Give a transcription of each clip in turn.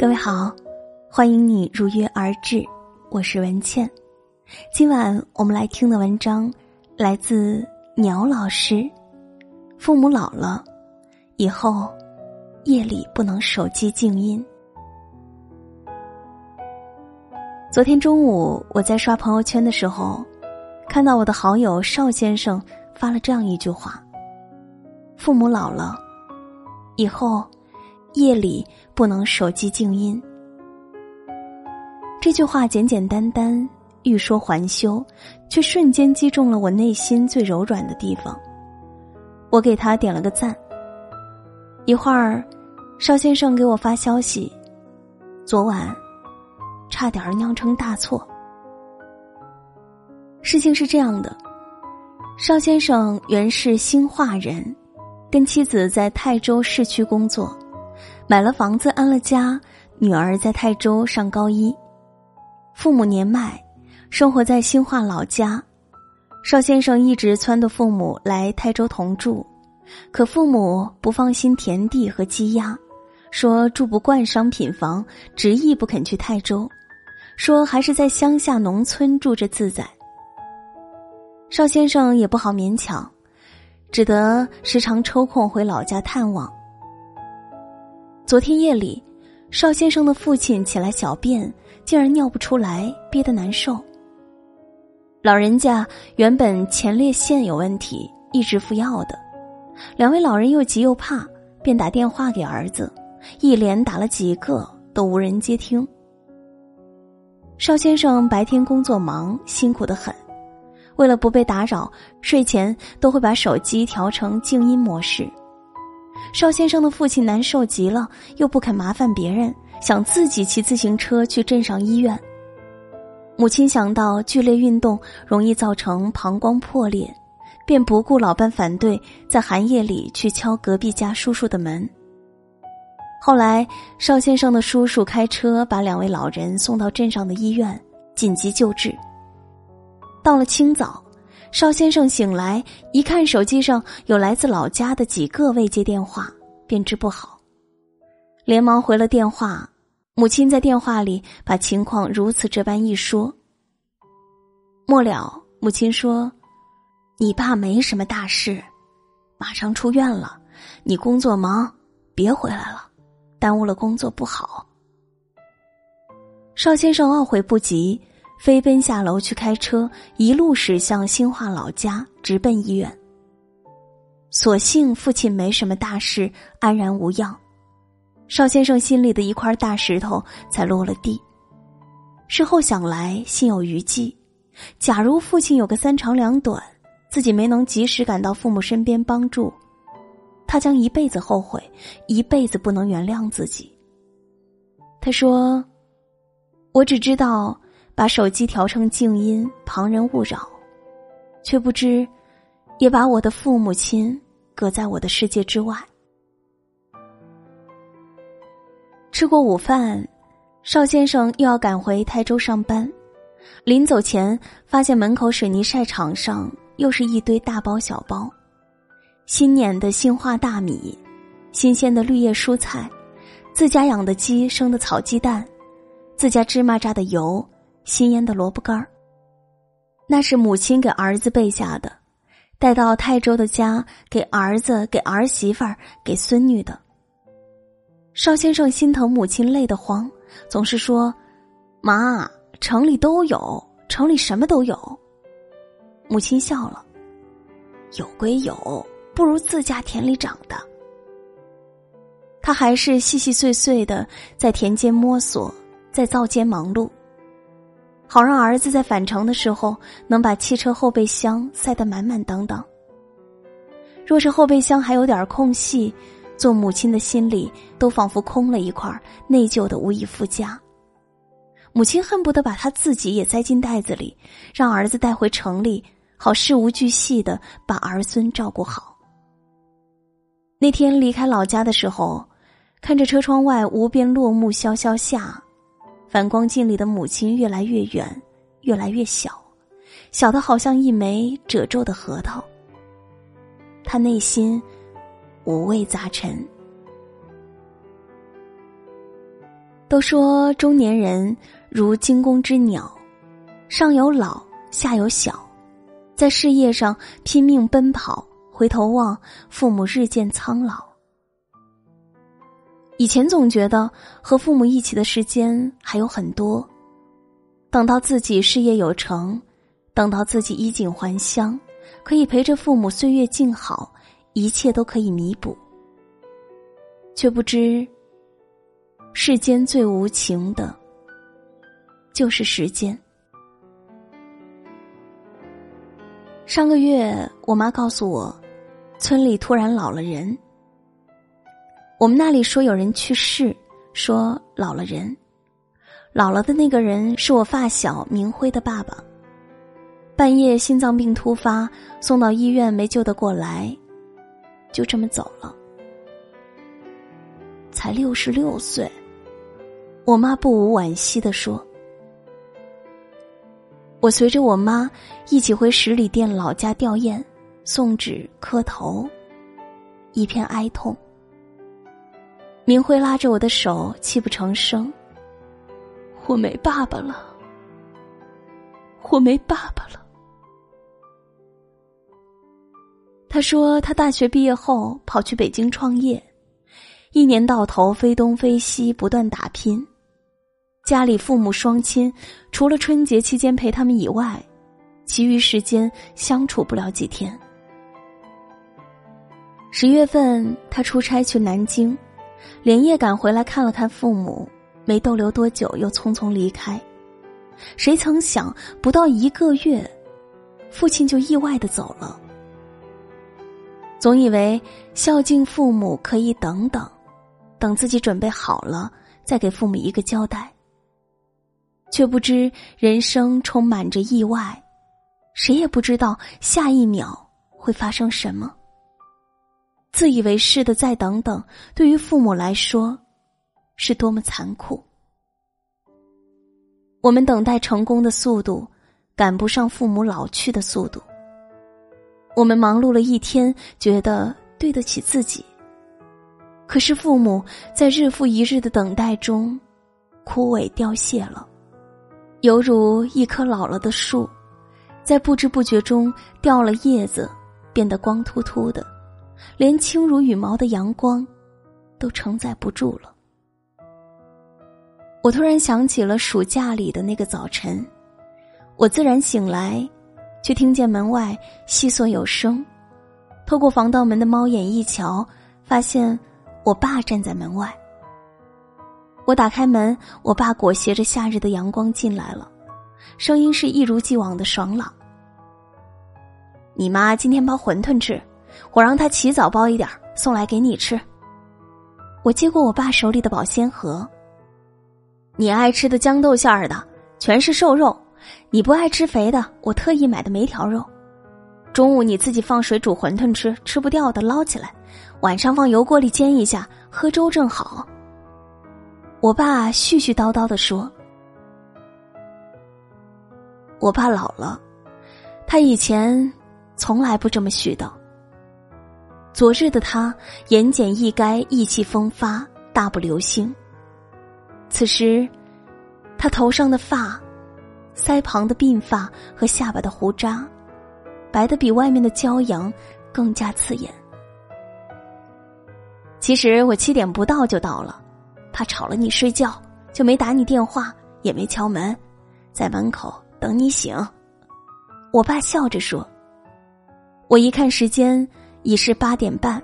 各位好，欢迎你如约而至，我是文倩。今晚我们来听的文章来自鸟老师。父母老了以后，夜里不能手机静音。昨天中午我在刷朋友圈的时候，看到我的好友邵先生发了这样一句话：“父母老了以后。”夜里不能手机静音。这句话简简单单，欲说还休，却瞬间击中了我内心最柔软的地方。我给他点了个赞。一会儿，邵先生给我发消息：昨晚差点酿成大错。事情是这样的，邵先生原是兴化人，跟妻子在泰州市区工作。买了房子，安了家，女儿在泰州上高一，父母年迈，生活在兴化老家。邵先生一直撺掇父母来泰州同住，可父母不放心田地和鸡鸭，说住不惯商品房，执意不肯去泰州，说还是在乡下农村住着自在。邵先生也不好勉强，只得时常抽空回老家探望。昨天夜里，邵先生的父亲起来小便，竟然尿不出来，憋得难受。老人家原本前列腺有问题，一直服药的。两位老人又急又怕，便打电话给儿子，一连打了几个，都无人接听。邵先生白天工作忙，辛苦的很，为了不被打扰，睡前都会把手机调成静音模式。邵先生的父亲难受极了，又不肯麻烦别人，想自己骑自行车去镇上医院。母亲想到剧烈运动容易造成膀胱破裂，便不顾老伴反对，在寒夜里去敲隔壁家叔叔的门。后来，邵先生的叔叔开车把两位老人送到镇上的医院紧急救治。到了清早。邵先生醒来，一看手机上有来自老家的几个未接电话，便知不好，连忙回了电话。母亲在电话里把情况如此这般一说。末了，母亲说：“你爸没什么大事，马上出院了。你工作忙，别回来了，耽误了工作不好。”邵先生懊悔不及。飞奔下楼去开车，一路驶向兴化老家，直奔医院。所幸父亲没什么大事，安然无恙。邵先生心里的一块大石头才落了地。事后想来，心有余悸。假如父亲有个三长两短，自己没能及时赶到父母身边帮助，他将一辈子后悔，一辈子不能原谅自己。他说：“我只知道。”把手机调成静音，旁人勿扰，却不知，也把我的父母亲隔在我的世界之外。吃过午饭，邵先生又要赶回台州上班。临走前，发现门口水泥晒场上又是一堆大包小包，新碾的兴化大米，新鲜的绿叶蔬菜，自家养的鸡生的草鸡蛋，自家芝麻榨的油。新腌的萝卜干儿，那是母亲给儿子备下的，带到泰州的家给儿子、给儿媳妇儿、给孙女的。邵先生心疼母亲累得慌，总是说：“妈，城里都有，城里什么都有。”母亲笑了：“有归有，不如自家田里长的。”他还是细细碎碎的在田间摸索，在灶间忙碌。好让儿子在返程的时候能把汽车后备箱塞得满满当当。若是后备箱还有点空隙，做母亲的心里都仿佛空了一块，内疚的无以复加。母亲恨不得把他自己也塞进袋子里，让儿子带回城里，好事无巨细的把儿孙照顾好。那天离开老家的时候，看着车窗外无边落木萧萧下。反光镜里的母亲越来越远，越来越小，小的好像一枚褶皱的核桃。他内心五味杂陈。都说中年人如惊弓之鸟，上有老，下有小，在事业上拼命奔跑，回头望父母日渐苍老。以前总觉得和父母一起的时间还有很多，等到自己事业有成，等到自己衣锦还乡，可以陪着父母岁月静好，一切都可以弥补。却不知。世间最无情的，就是时间。上个月，我妈告诉我，村里突然老了人。我们那里说有人去世，说老了人，老了的那个人是我发小明辉的爸爸。半夜心脏病突发，送到医院没救得过来，就这么走了，才六十六岁。我妈不无惋惜的说：“我随着我妈一起回十里店老家吊唁、送纸、磕头，一片哀痛。”明辉拉着我的手，泣不成声：“我没爸爸了，我没爸爸了。”他说：“他大学毕业后跑去北京创业，一年到头飞东飞西，不断打拼。”家里父母双亲，除了春节期间陪他们以外，其余时间相处不了几天。十月份他出差去南京，连夜赶回来看了看父母，没逗留多久又匆匆离开。谁曾想，不到一个月，父亲就意外的走了。总以为孝敬父母可以等等，等自己准备好了再给父母一个交代。却不知人生充满着意外，谁也不知道下一秒会发生什么。自以为是的再等等，对于父母来说，是多么残酷。我们等待成功的速度，赶不上父母老去的速度。我们忙碌了一天，觉得对得起自己，可是父母在日复一日的等待中，枯萎凋谢了。犹如一棵老了的树，在不知不觉中掉了叶子，变得光秃秃的，连轻如羽毛的阳光都承载不住了。我突然想起了暑假里的那个早晨，我自然醒来，却听见门外悉索有声。透过防盗门的猫眼一瞧，发现我爸站在门外。我打开门，我爸裹挟着夏日的阳光进来了，声音是一如既往的爽朗。你妈今天包馄饨吃，我让他起早包一点送来给你吃。我接过我爸手里的保鲜盒，你爱吃的豇豆馅儿的全是瘦肉，你不爱吃肥的，我特意买的梅条肉。中午你自己放水煮馄饨吃，吃不掉的捞起来，晚上放油锅里煎一下，喝粥正好。我爸絮絮叨叨的说：“我爸老了，他以前从来不这么絮叨。昨日的他言简意赅，意气风发，大步流星。此时，他头上的发、腮旁的鬓发和下巴的胡渣，白的比外面的骄阳更加刺眼。其实我七点不到就到了。”怕吵了你睡觉，就没打你电话，也没敲门，在门口等你醒。我爸笑着说：“我一看时间，已是八点半。”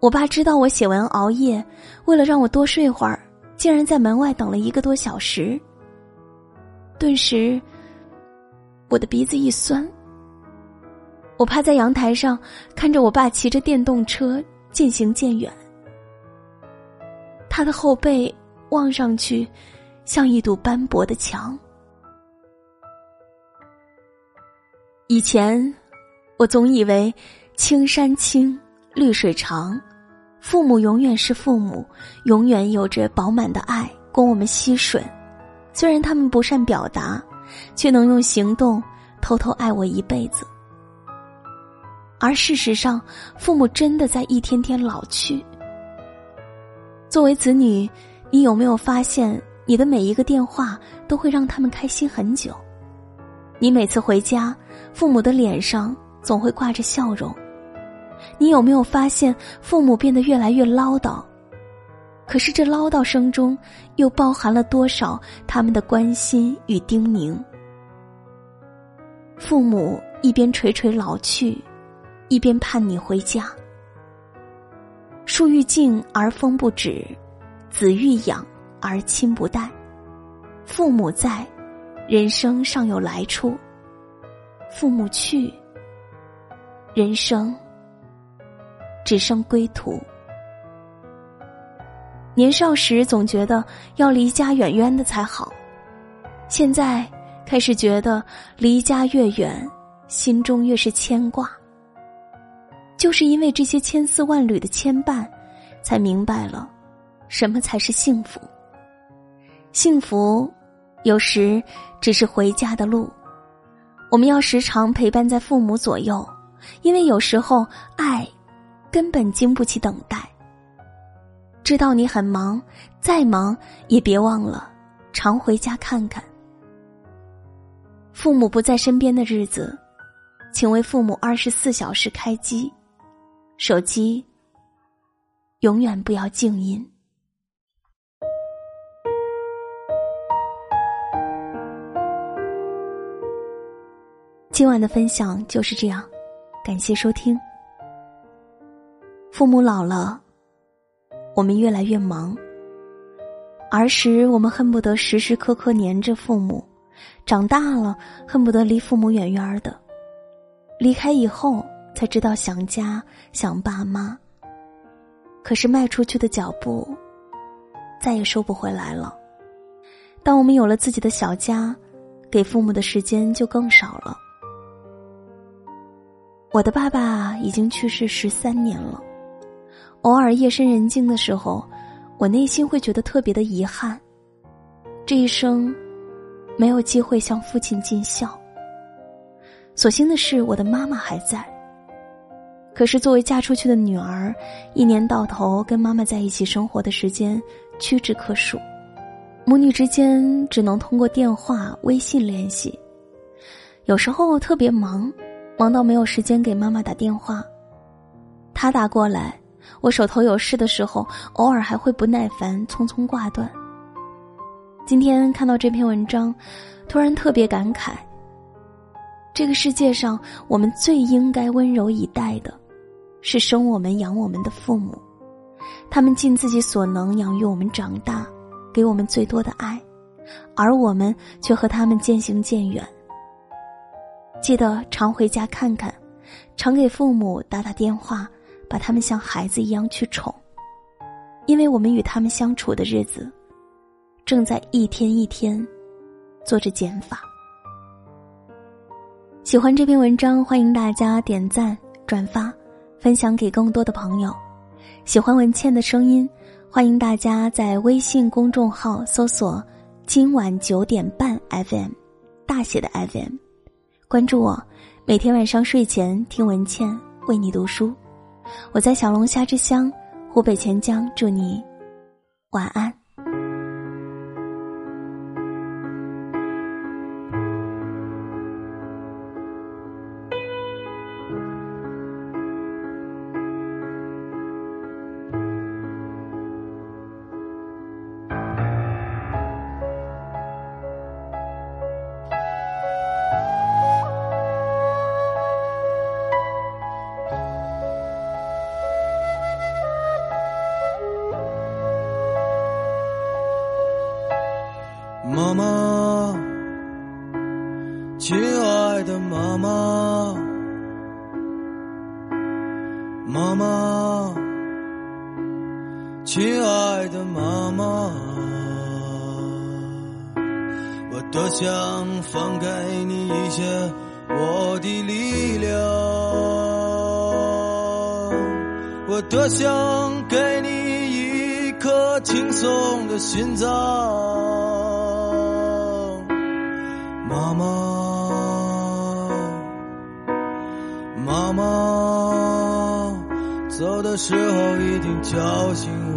我爸知道我写文熬夜，为了让我多睡会儿，竟然在门外等了一个多小时。顿时，我的鼻子一酸。我趴在阳台上，看着我爸骑着电动车渐行渐远。他的后背望上去，像一堵斑驳的墙。以前，我总以为青山青，绿水长，父母永远是父母，永远有着饱满的爱供我们吸吮。虽然他们不善表达，却能用行动偷偷爱我一辈子。而事实上，父母真的在一天天老去。作为子女，你有没有发现，你的每一个电话都会让他们开心很久？你每次回家，父母的脸上总会挂着笑容。你有没有发现，父母变得越来越唠叨？可是这唠叨声中，又包含了多少他们的关心与叮咛？父母一边垂垂老去，一边盼你回家。树欲静而风不止，子欲养而亲不待。父母在，人生尚有来处；父母去，人生只剩归途。年少时总觉得要离家远远的才好，现在开始觉得离家越远，心中越是牵挂。就是因为这些千丝万缕的牵绊，才明白了什么才是幸福。幸福有时只是回家的路，我们要时常陪伴在父母左右，因为有时候爱根本经不起等待。知道你很忙，再忙也别忘了常回家看看。父母不在身边的日子，请为父母二十四小时开机，手机永远不要静音。今晚的分享就是这样，感谢收听。父母老了。我们越来越忙。儿时我们恨不得时时刻刻黏着父母，长大了恨不得离父母远远的。离开以后才知道想家想爸妈。可是迈出去的脚步，再也收不回来了。当我们有了自己的小家，给父母的时间就更少了。我的爸爸已经去世十三年了。偶尔夜深人静的时候，我内心会觉得特别的遗憾。这一生，没有机会向父亲尽孝。所幸的是，我的妈妈还在。可是，作为嫁出去的女儿，一年到头跟妈妈在一起生活的时间屈指可数，母女之间只能通过电话、微信联系。有时候特别忙，忙到没有时间给妈妈打电话，她打过来。我手头有事的时候，偶尔还会不耐烦，匆匆挂断。今天看到这篇文章，突然特别感慨。这个世界上，我们最应该温柔以待的，是生我们、养我们的父母。他们尽自己所能养育我们长大，给我们最多的爱，而我们却和他们渐行渐远。记得常回家看看，常给父母打打电话。把他们像孩子一样去宠，因为我们与他们相处的日子，正在一天一天做着减法。喜欢这篇文章，欢迎大家点赞、转发、分享给更多的朋友。喜欢文倩的声音，欢迎大家在微信公众号搜索“今晚九点半 FM”，大写的 FM，关注我，每天晚上睡前听文倩为你读书。我在小龙虾之乡湖北潜江，祝你晚安。力量，我多想给你一颗轻松的心脏。妈妈，妈妈，走的时候一定叫醒我。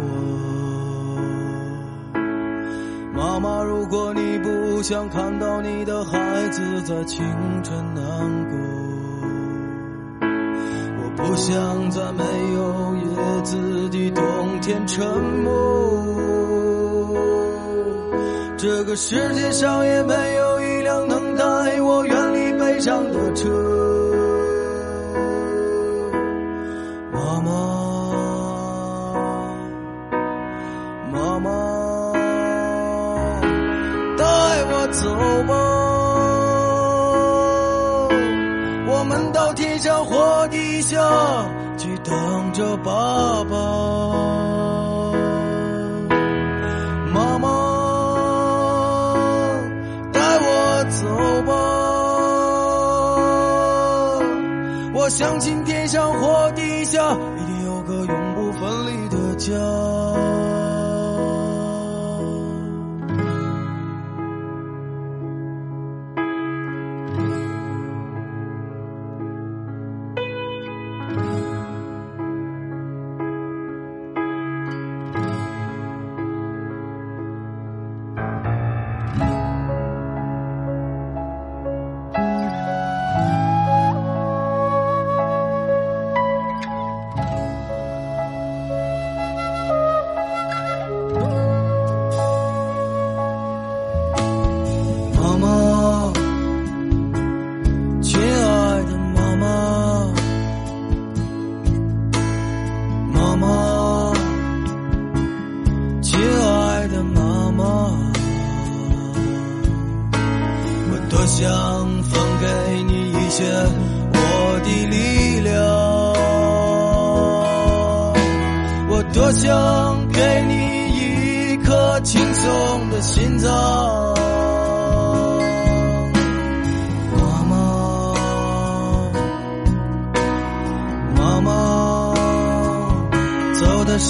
妈妈，如果你不想看到你的孩子在清晨难过，不想在没有叶子的冬天沉默。这个世界上也没有一辆能带我远离悲伤的车。妈妈，妈妈，带我走吧，下去等着爸爸。妈妈，带我走吧，我相信天上或地下一定有个永不分离的家。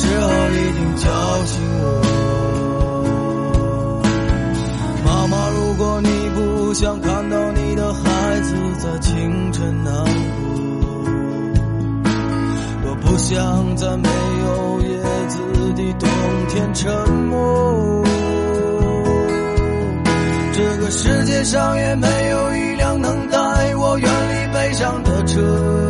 时候一定叫醒我。妈妈，如果你不想看到你的孩子在清晨难过，我不想在没有叶子的冬天沉默。这个世界上也没有一辆能带我远离悲伤的车。